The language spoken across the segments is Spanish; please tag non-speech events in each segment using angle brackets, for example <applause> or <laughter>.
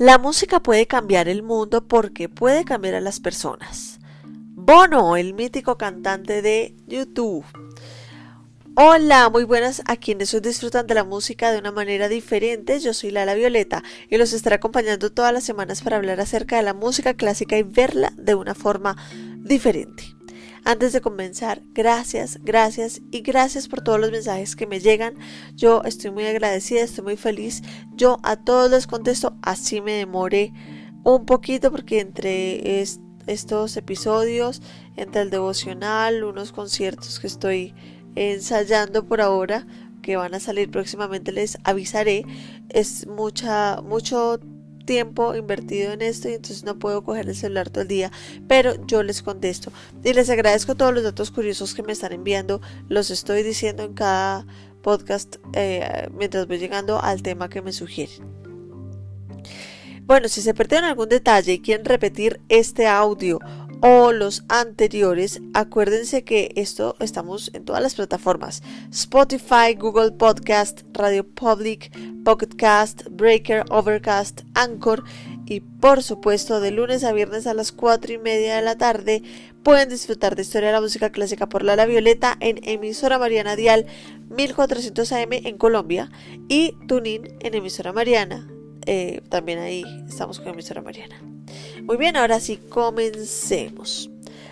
La música puede cambiar el mundo porque puede cambiar a las personas. Bono, el mítico cantante de YouTube. Hola, muy buenas a quienes hoy disfrutan de la música de una manera diferente. Yo soy Lala Violeta y los estaré acompañando todas las semanas para hablar acerca de la música clásica y verla de una forma diferente. Antes de comenzar, gracias, gracias y gracias por todos los mensajes que me llegan. Yo estoy muy agradecida, estoy muy feliz. Yo a todos les contesto, así me demoré un poquito porque entre estos episodios, entre el devocional, unos conciertos que estoy ensayando por ahora, que van a salir próximamente, les avisaré. Es mucha, mucho tiempo invertido en esto y entonces no puedo coger el celular todo el día, pero yo les contesto y les agradezco todos los datos curiosos que me están enviando, los estoy diciendo en cada podcast eh, mientras voy llegando al tema que me sugieren. Bueno, si se perdieron algún detalle y quieren repetir este audio o los anteriores, acuérdense que esto estamos en todas las plataformas: Spotify, Google Podcast, Radio Public, Pocket Cast, Breaker, Overcast, Anchor y por supuesto de lunes a viernes a las 4 y media de la tarde pueden disfrutar de Historia de la Música Clásica por Lala Violeta en emisora Mariana Dial 1400 AM en Colombia y Tunin en emisora Mariana. Eh, también ahí estamos con emisora Mariana. Muy bien, ahora sí comencemos.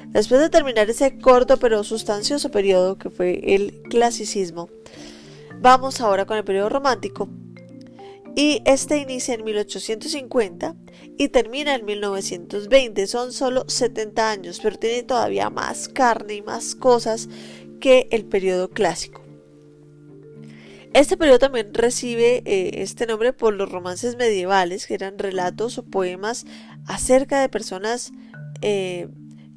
Después de terminar ese corto pero sustancioso periodo que fue el clasicismo, vamos ahora con el periodo romántico. Y este inicia en 1850 y termina en 1920. Son solo 70 años, pero tiene todavía más carne y más cosas que el periodo clásico. Este periodo también recibe eh, este nombre por los romances medievales, que eran relatos o poemas acerca de personas eh,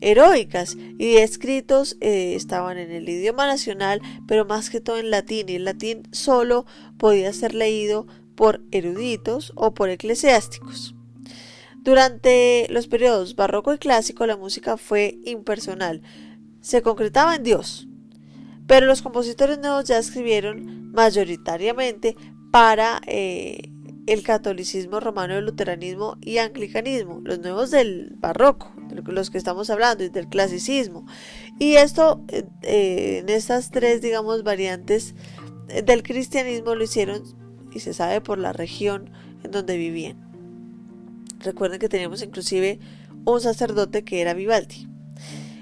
heroicas y escritos eh, estaban en el idioma nacional, pero más que todo en latín, y el latín solo podía ser leído por eruditos o por eclesiásticos. Durante los periodos barroco y clásico la música fue impersonal, se concretaba en Dios, pero los compositores nuevos ya escribieron mayoritariamente para eh, el catolicismo romano, el luteranismo y anglicanismo, los nuevos del barroco, de los que estamos hablando, y del clasicismo. Y esto, eh, eh, en estas tres, digamos, variantes del cristianismo lo hicieron, y se sabe por la región en donde vivían. Recuerden que teníamos inclusive un sacerdote que era Vivaldi.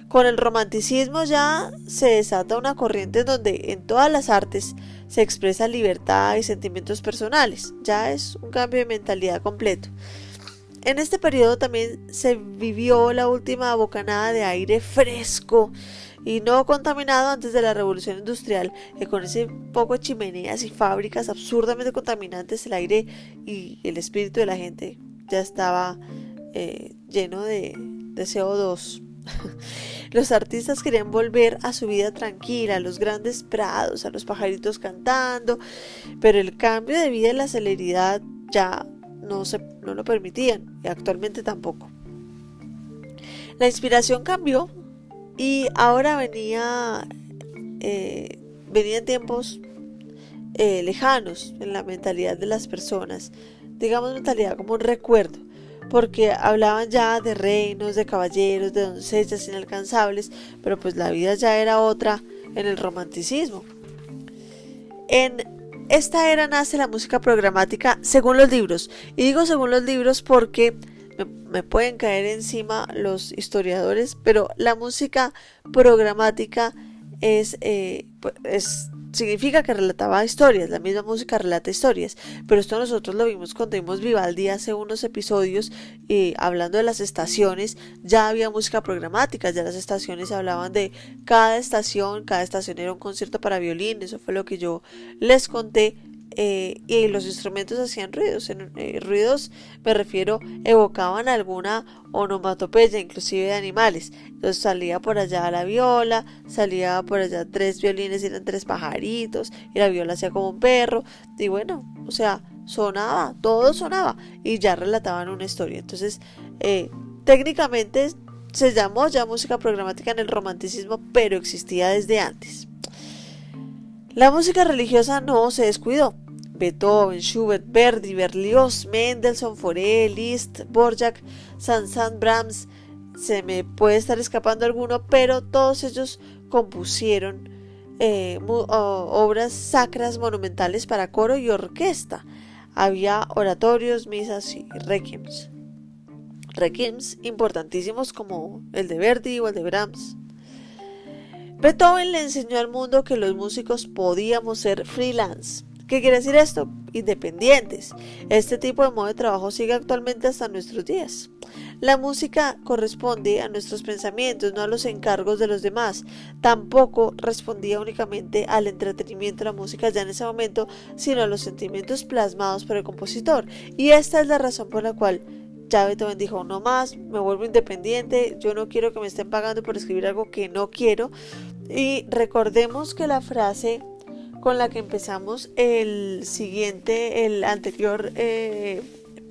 Con el romanticismo ya se desata una corriente donde en todas las artes se expresa libertad y sentimientos personales. Ya es un cambio de mentalidad completo. En este periodo también se vivió la última bocanada de aire fresco y no contaminado antes de la revolución industrial, que con ese poco de chimeneas y fábricas absurdamente contaminantes el aire y el espíritu de la gente ya estaba eh, lleno de, de CO2. <laughs> Los artistas querían volver a su vida tranquila, a los grandes prados, a los pajaritos cantando, pero el cambio de vida y la celeridad ya no, se, no lo permitían y actualmente tampoco. La inspiración cambió y ahora venía, eh, venían tiempos eh, lejanos en la mentalidad de las personas, digamos mentalidad como un recuerdo porque hablaban ya de reinos, de caballeros, de doncellas inalcanzables, pero pues la vida ya era otra en el romanticismo. En esta era nace la música programática según los libros, y digo según los libros porque me, pueden caer encima los historiadores, pero la música programática es, eh, es significa que relataba historias, la misma música relata historias, pero esto nosotros lo vimos cuando vimos Vivaldi hace unos episodios y hablando de las estaciones, ya había música programática, ya las estaciones hablaban de cada estación, cada estación era un concierto para violín, eso fue lo que yo les conté eh, y los instrumentos hacían ruidos. En, eh, ruidos me refiero, evocaban alguna onomatopeya, inclusive de animales. Entonces salía por allá la viola, salía por allá tres violines eran tres pajaritos, y la viola hacía como un perro. Y bueno, o sea, sonaba, todo sonaba, y ya relataban una historia. Entonces, eh, técnicamente se llamó ya música programática en el romanticismo, pero existía desde antes. La música religiosa no se descuidó. Beethoven, Schubert, Verdi, Berlioz, Mendelssohn, Fauré, Liszt, Borjak, Saint-Saëns, Brahms, se me puede estar escapando alguno, pero todos ellos compusieron eh, obras sacras monumentales para coro y orquesta. Había oratorios, misas y requiems. Requiems importantísimos como el de Verdi o el de Brahms. Beethoven le enseñó al mundo que los músicos podíamos ser freelance. ¿Qué quiere decir esto? Independientes. Este tipo de modo de trabajo sigue actualmente hasta nuestros días. La música corresponde a nuestros pensamientos, no a los encargos de los demás. Tampoco respondía únicamente al entretenimiento de la música ya en ese momento, sino a los sentimientos plasmados por el compositor. Y esta es la razón por la cual ya Beethoven dijo, no más, me vuelvo independiente, yo no quiero que me estén pagando por escribir algo que no quiero. Y recordemos que la frase con la que empezamos el siguiente, el anterior eh,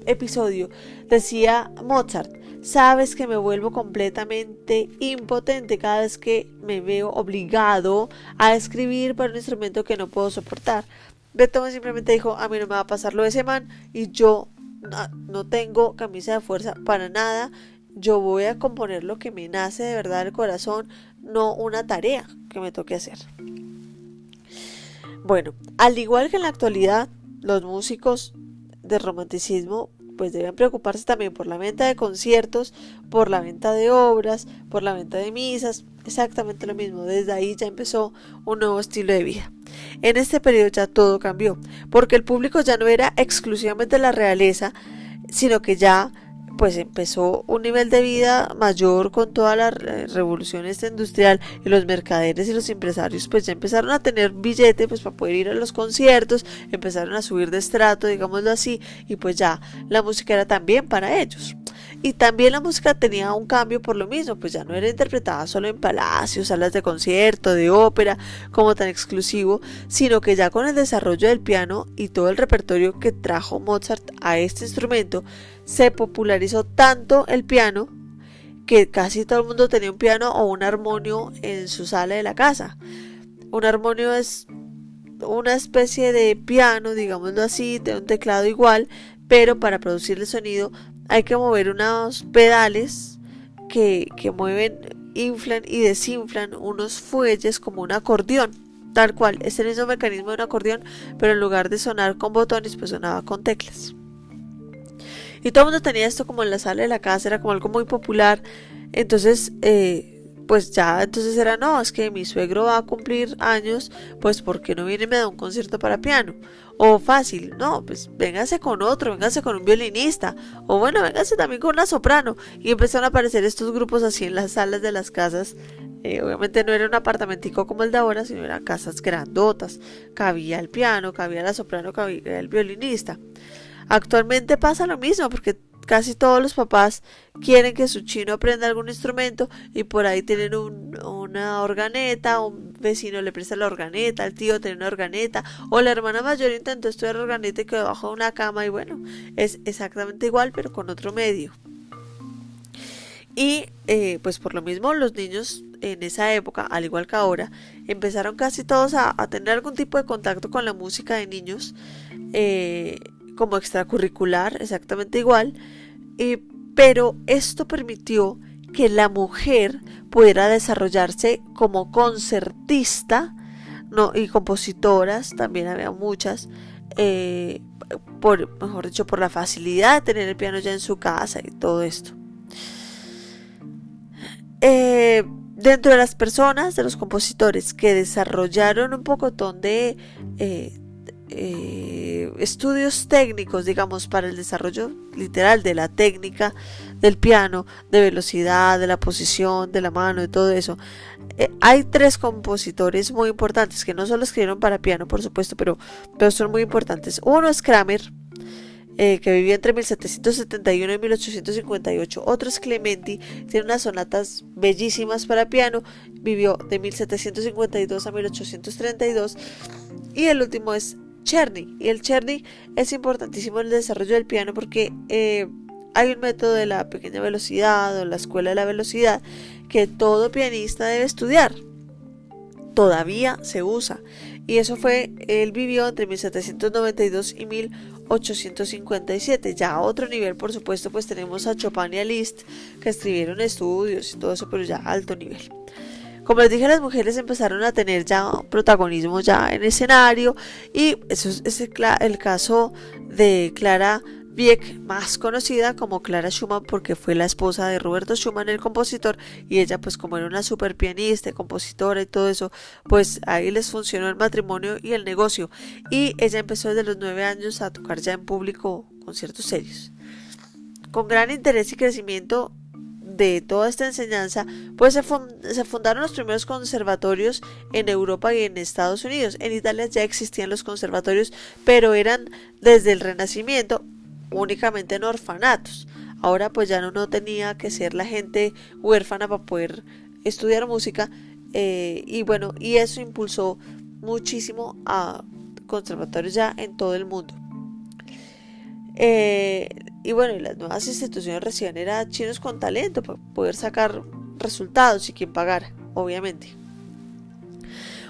episodio, decía Mozart, sabes que me vuelvo completamente impotente cada vez que me veo obligado a escribir para un instrumento que no puedo soportar. Beethoven simplemente dijo, a mí no me va a pasar lo de ese man y yo no, tengo camisa de fuerza para nada. Yo voy a componer lo que me nace de verdad del corazón, no una tarea que me toque hacer. Bueno, al igual que en la actualidad, los músicos de romanticismo pues deben preocuparse también por la venta de conciertos, por la venta de obras, por la venta de misas, exactamente lo mismo. Desde ahí ya empezó un nuevo estilo de vida. En este periodo ya todo cambió, porque el público ya no era exclusivamente la realeza, sino que ya pues empezó un nivel de vida mayor con toda la revolución industrial y los mercaderes y los empresarios pues ya empezaron a tener billete pues para poder ir a los conciertos, empezaron a subir de estrato, digámoslo así, y pues ya la música era también para ellos. Y también la música tenía un cambio por lo mismo, pues ya no era interpretada solo en palacios, salas de concierto, de ópera, como tan exclusivo, sino que ya con el desarrollo del piano y todo el repertorio que trajo Mozart a este instrumento, se popularizó tanto el piano que casi todo el mundo tenía un piano o un armonio en su sala de la casa. Un armonio es una especie de piano, digámoslo así, de un teclado igual, pero para producir el sonido hay que mover unos pedales que, que mueven, inflan y desinflan unos fuelles como un acordeón. Tal cual, es el mismo mecanismo de un acordeón, pero en lugar de sonar con botones, pues sonaba con teclas. Y todo el mundo tenía esto como en la sala de la casa, era como algo muy popular. Entonces, eh, pues ya entonces era, no, es que mi suegro va a cumplir años, pues ¿por qué no viene y me da un concierto para piano? O fácil, no, pues véngase con otro, véngase con un violinista, o bueno, véngase también con una soprano. Y empezaron a aparecer estos grupos así en las salas de las casas. Eh, obviamente no era un apartamentico como el de ahora, sino eran casas grandotas. Cabía el piano, cabía la soprano, cabía el violinista. Actualmente pasa lo mismo porque Casi todos los papás quieren que su chino aprenda algún instrumento y por ahí tienen una organeta, un vecino le presta la organeta, el tío tiene una organeta o la hermana mayor intentó estudiar organeta y quedó bajo una cama y bueno, es exactamente igual pero con otro medio. Y eh, pues por lo mismo los niños en esa época, al igual que ahora, empezaron casi todos a, tener algún tipo de contacto con la música de niños. Eh, como extracurricular, exactamente igual, pero esto permitió que la mujer pudiera desarrollarse como concertista no, y compositoras, también había muchas, eh, por, mejor dicho, por la facilidad de tener el piano ya en su casa y todo esto. Eh, dentro de las personas, de los compositores que desarrollaron un pocotón de eh, eh, estudios técnicos, digamos, para el desarrollo literal de la técnica del piano, de velocidad, de la posición, de la mano, de todo eso. Eh, hay tres compositores muy importantes que no solo escribieron para piano, por supuesto, pero, pero son muy importantes. Uno es Kramer, eh, que vivió entre 1771 y 1858. Otro es Clementi, tiene unas sonatas bellísimas para piano, vivió de 1752 a 1832. Y el último es Cherny. Y el Cherny es importantísimo en el desarrollo del piano porque eh, hay un método de la pequeña velocidad o la escuela de la velocidad que todo pianista debe estudiar. Todavía se usa y eso fue, él vivió entre 1792 y 1857. Ya a otro nivel, por supuesto, pues tenemos a Chopin y a Liszt, que escribieron estudios y todo eso, pero ya a alto nivel. Como les dije, las mujeres empezaron a tener ya protagonismo ya en escenario y eso es el caso de Clara Wieck, más conocida como Clara Schumann porque fue la esposa de Roberto Schumann, el compositor, y ella pues como era una super pianista, compositora y todo eso, pues ahí les funcionó el matrimonio y el negocio. Y ella empezó desde los nueve años a tocar ya en público conciertos serios. Con gran interés y crecimiento de toda esta enseñanza, pues se, fundaron los primeros conservatorios en Europa y en Estados Unidos. En Italia ya existían los conservatorios, pero eran desde el Renacimiento únicamente en orfanatos. Ahora pues ya no, tenía que ser la gente huérfana para poder estudiar música eh, y bueno, y eso impulsó muchísimo a conservatorios ya en todo el mundo. Eh, y bueno, las nuevas instituciones recibían era chinos con talento para poder sacar resultados y quien pagar, obviamente.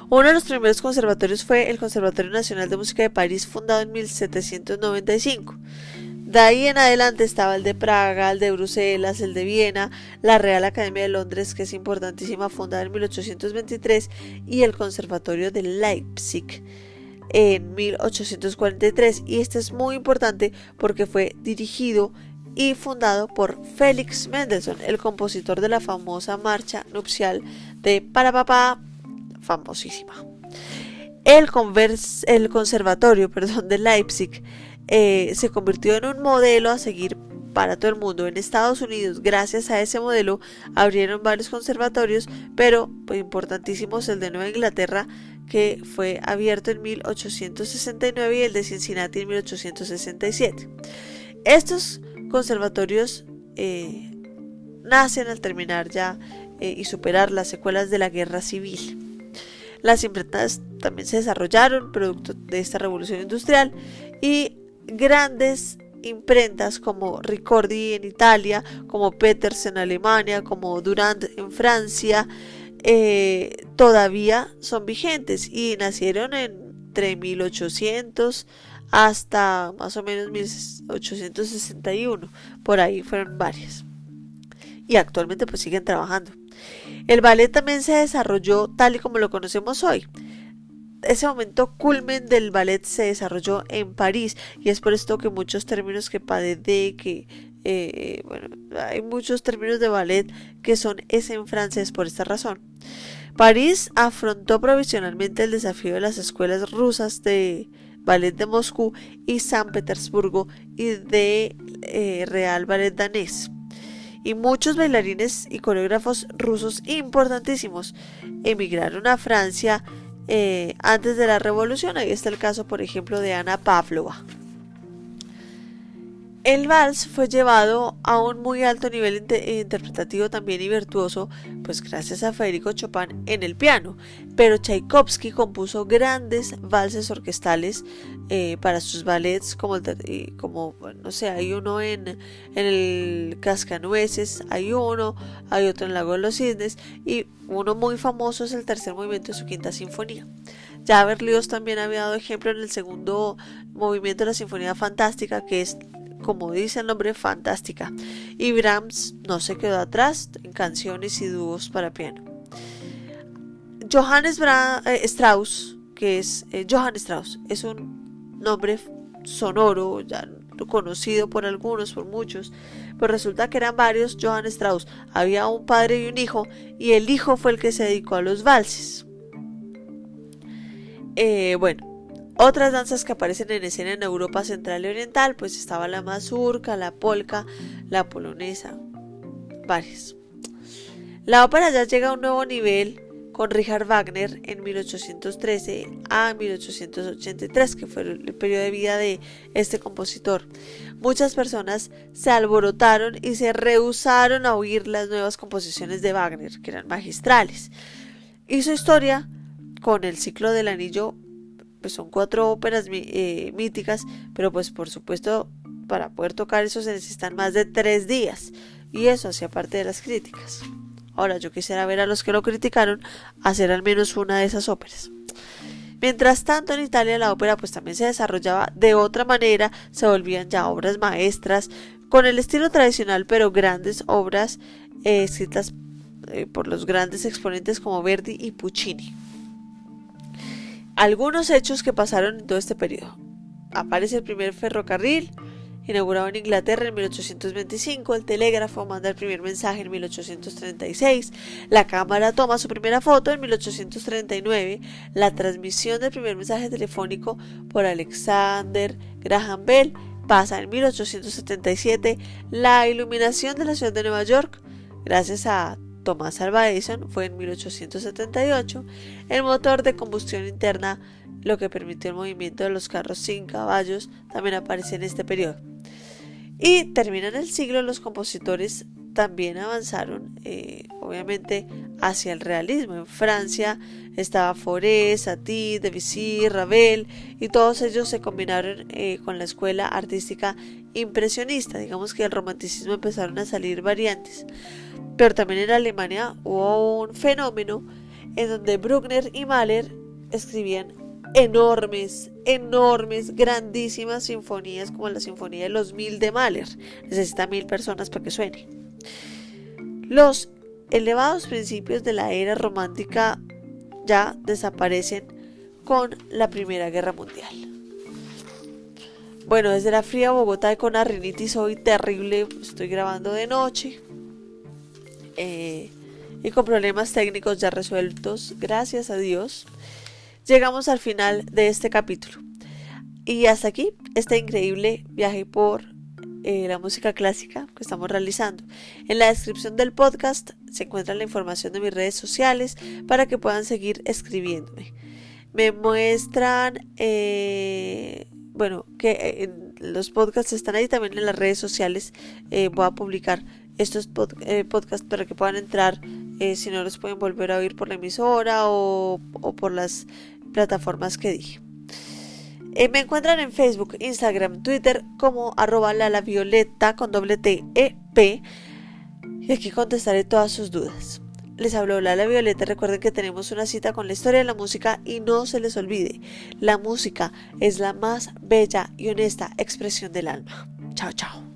Uno de los primeros conservatorios fue el Conservatorio Nacional de Música de París, fundado en 1795. De ahí en adelante estaba el de Praga, el de Bruselas, el de Viena, la Real Academia de Londres, que es importantísima, fundada en 1823, y el Conservatorio de Leipzig en 1843 y este es muy importante porque fue dirigido y fundado por Félix Mendelssohn, el compositor de la famosa marcha nupcial de Para Papá, famosísima. El, conservatorio <laughs> perdón, de Leipzig eh, se convirtió en un modelo a seguir para todo el mundo. En Estados Unidos, gracias a ese modelo, abrieron varios conservatorios, pero pues, importantísimos el de Nueva Inglaterra, que fue abierto en 1869 y el de Cincinnati en 1867. Estos conservatorios eh, nacen al terminar ya eh, y superar las secuelas de la guerra civil. Las imprentas también se desarrollaron producto de esta revolución industrial y grandes imprentas como Ricordi en Italia, como Peters en Alemania, como Durand en Francia, eh, todavía son vigentes y nacieron entre 1800 hasta más o menos 1861. Por ahí fueron varias. Y actualmente pues siguen trabajando. El ballet también se desarrolló tal y como lo conocemos hoy. Ese momento culmen del ballet se desarrolló en París y es por esto que muchos términos que de que eh, bueno, hay muchos términos de ballet que son es en francés por esta razón. París afrontó provisionalmente el desafío de las escuelas rusas de ballet de Moscú y San Petersburgo y de eh, Real Ballet danés. Y muchos bailarines y coreógrafos rusos importantísimos emigraron a Francia eh, antes de la revolución. Ahí está el caso, por ejemplo, de Ana Pavlova. El vals fue llevado a un muy alto nivel interpretativo también y virtuoso, pues gracias a Federico Chopin en el piano, pero Tchaikovsky compuso grandes valses orquestales eh, para sus ballets, como, como, no sé, hay uno en, en el Cascanueces, hay uno, hay otro en el Lago de los Cisnes, y uno muy famoso es el tercer movimiento de su quinta sinfonía. Ya Berlioz también había dado ejemplo en el segundo movimiento de la Sinfonía Fantástica, que es como dice el nombre, fantástica. Y Brahms no se quedó atrás en canciones y dúos para piano. Johannes eh, Strauss, que es eh, Strauss, es un nombre sonoro, ya conocido por algunos, por muchos, pues resulta que eran varios Johann Strauss. Había un padre y un hijo, y el hijo fue el que se dedicó a los valses. Eh, bueno, otras danzas que aparecen en escena en Europa Central y Oriental, pues estaba la mazurca, la polka, la polonesa, varias. La ópera ya llega a un nuevo nivel con Richard Wagner en 1813 a 1883, que fue el periodo de vida de este compositor. Muchas personas se alborotaron y se rehusaron a oír las nuevas composiciones de Wagner, que eran magistrales. Hizo historia con el ciclo del anillo pues son cuatro óperas eh, míticas, pero pues por supuesto para poder tocar eso se necesitan más de tres días y eso hacía parte de las críticas. Ahora yo quisiera ver a los que lo criticaron hacer al menos una de esas óperas. Mientras tanto en Italia la ópera pues también se desarrollaba de otra manera, se volvían ya obras maestras con el estilo tradicional pero grandes obras eh, escritas eh, por los grandes exponentes como Verdi y Puccini. Algunos hechos que pasaron en todo este periodo. Aparece el primer ferrocarril, inaugurado en Inglaterra en 1825, el telégrafo manda el primer mensaje en 1836, la cámara toma su primera foto en 1839, la transmisión del primer mensaje telefónico por Alexander Graham Bell pasa en 1877, la iluminación de la ciudad de Nueva York, gracias a Thomas Alva Edison, fue en 1878, el motor de combustión interna lo que permitió el movimiento de los carros sin caballos, también aparece en este periodo. Y terminan el siglo, los compositores también avanzaron, eh, obviamente, hacia el realismo. En Francia estaba Fauré, Satie, Debussy, Ravel, y todos ellos se combinaron eh, con la escuela artística impresionista. Digamos que el romanticismo empezaron a salir variantes. Pero también en Alemania hubo un fenómeno en donde Bruckner y Mahler escribían enormes, enormes, grandísimas sinfonías como la Sinfonía de los Mil de Mahler. Necesita mil personas para que suene. Los elevados principios de la era romántica ya desaparecen con la Primera Guerra Mundial. Bueno, desde la fría Bogotá con hoy terrible, estoy grabando de noche eh, y con problemas técnicos ya resueltos, gracias a Dios llegamos al final de este capítulo. Y hasta aquí este increíble viaje por eh, la música clásica que estamos realizando. En la descripción del podcast se encuentra la información de mis redes sociales para que puedan seguir escribiéndome. Me muestran, eh, bueno, que los podcasts están ahí también en las redes sociales. voy a publicar estos podcasts para que puedan entrar si no los pueden volver a oír por la emisora o, por las plataformas que dije. Eh, me encuentran en Facebook, Instagram, Twitter como arroba violeta con doble T E P y aquí contestaré todas sus dudas. Les habló Lala Violeta, recuerden que tenemos una cita con la historia de la música y no se les olvide, la música es la más bella y honesta expresión del alma. Chao, chao.